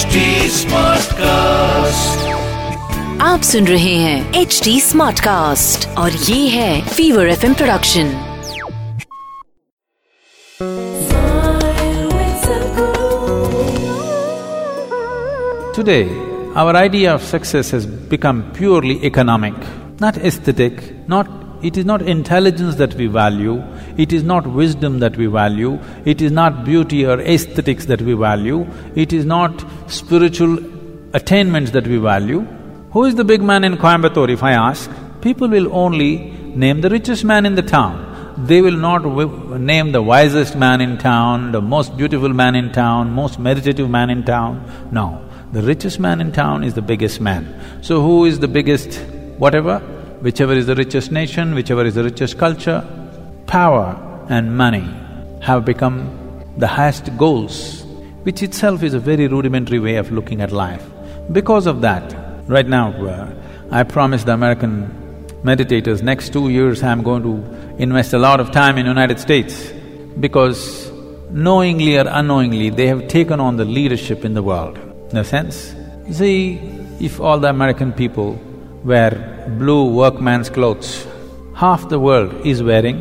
Smartcast. आप सुन रहे हैं एच डी स्मार्ट कास्ट और ये है fever F production Today, our idea of success has become purely economic, not aesthetic, not it is not intelligence that we value, it is not wisdom that we value, it is not beauty or aesthetics that we value, it is not spiritual attainments that we value. Who is the big man in Coimbatore, if I ask? People will only name the richest man in the town. They will not name the wisest man in town, the most beautiful man in town, most meditative man in town. No, the richest man in town is the biggest man. So who is the biggest whatever? Whichever is the richest nation, whichever is the richest culture, power and money have become the highest goals, which itself is a very rudimentary way of looking at life. Because of that, right now, uh, I promise the American meditators, next two years I'm going to invest a lot of time in United States because knowingly or unknowingly, they have taken on the leadership in the world. In a sense, see, if all the American people wear blue workman's clothes, half the world is wearing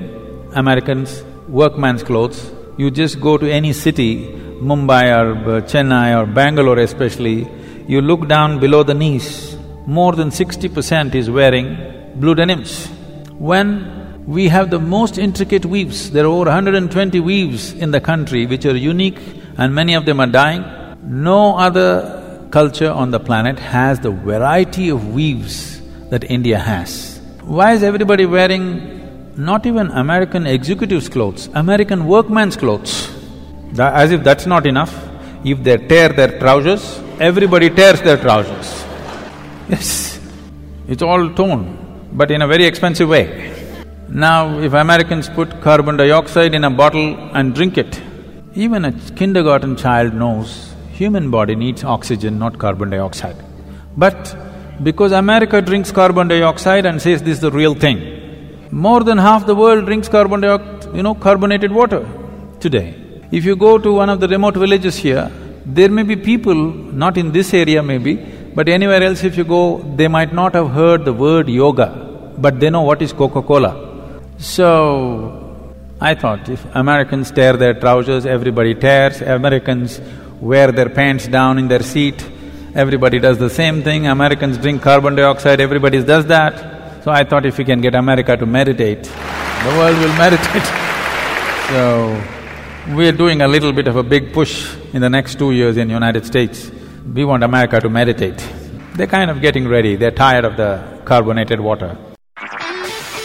Americans' workman's clothes. You just go to any city, Mumbai or Chennai or Bangalore especially, you look down below the knees, more than sixty percent is wearing blue denims. When we have the most intricate weaves, there are over 120 weaves in the country which are unique and many of them are dying, no other culture on the planet has the variety of weaves that India has. Why is everybody wearing not even American executives' clothes, American workman's clothes? As if that's not enough, if they tear their trousers, everybody tears their trousers. Yes, it's all torn, but in a very expensive way. Now, if Americans put carbon dioxide in a bottle and drink it, even a kindergarten child knows human body needs oxygen, not carbon dioxide. But because America drinks carbon dioxide and says this is the real thing, more than half the world drinks carbon dioxide, you know, carbonated water today. If you go to one of the remote villages here, there may be people, not in this area maybe, but anywhere else if you go, they might not have heard the word yoga, but they know what is Coca-Cola. So, I thought if Americans tear their trousers, everybody tears, Americans wear their pants down in their seat, everybody does the same thing, Americans drink carbon dioxide, everybody does that. So I thought if we can get America to meditate, the world will meditate. So, we're doing a little bit of a big push in the next two years in United States. We want America to meditate. They're kind of getting ready, they're tired of the carbonated water.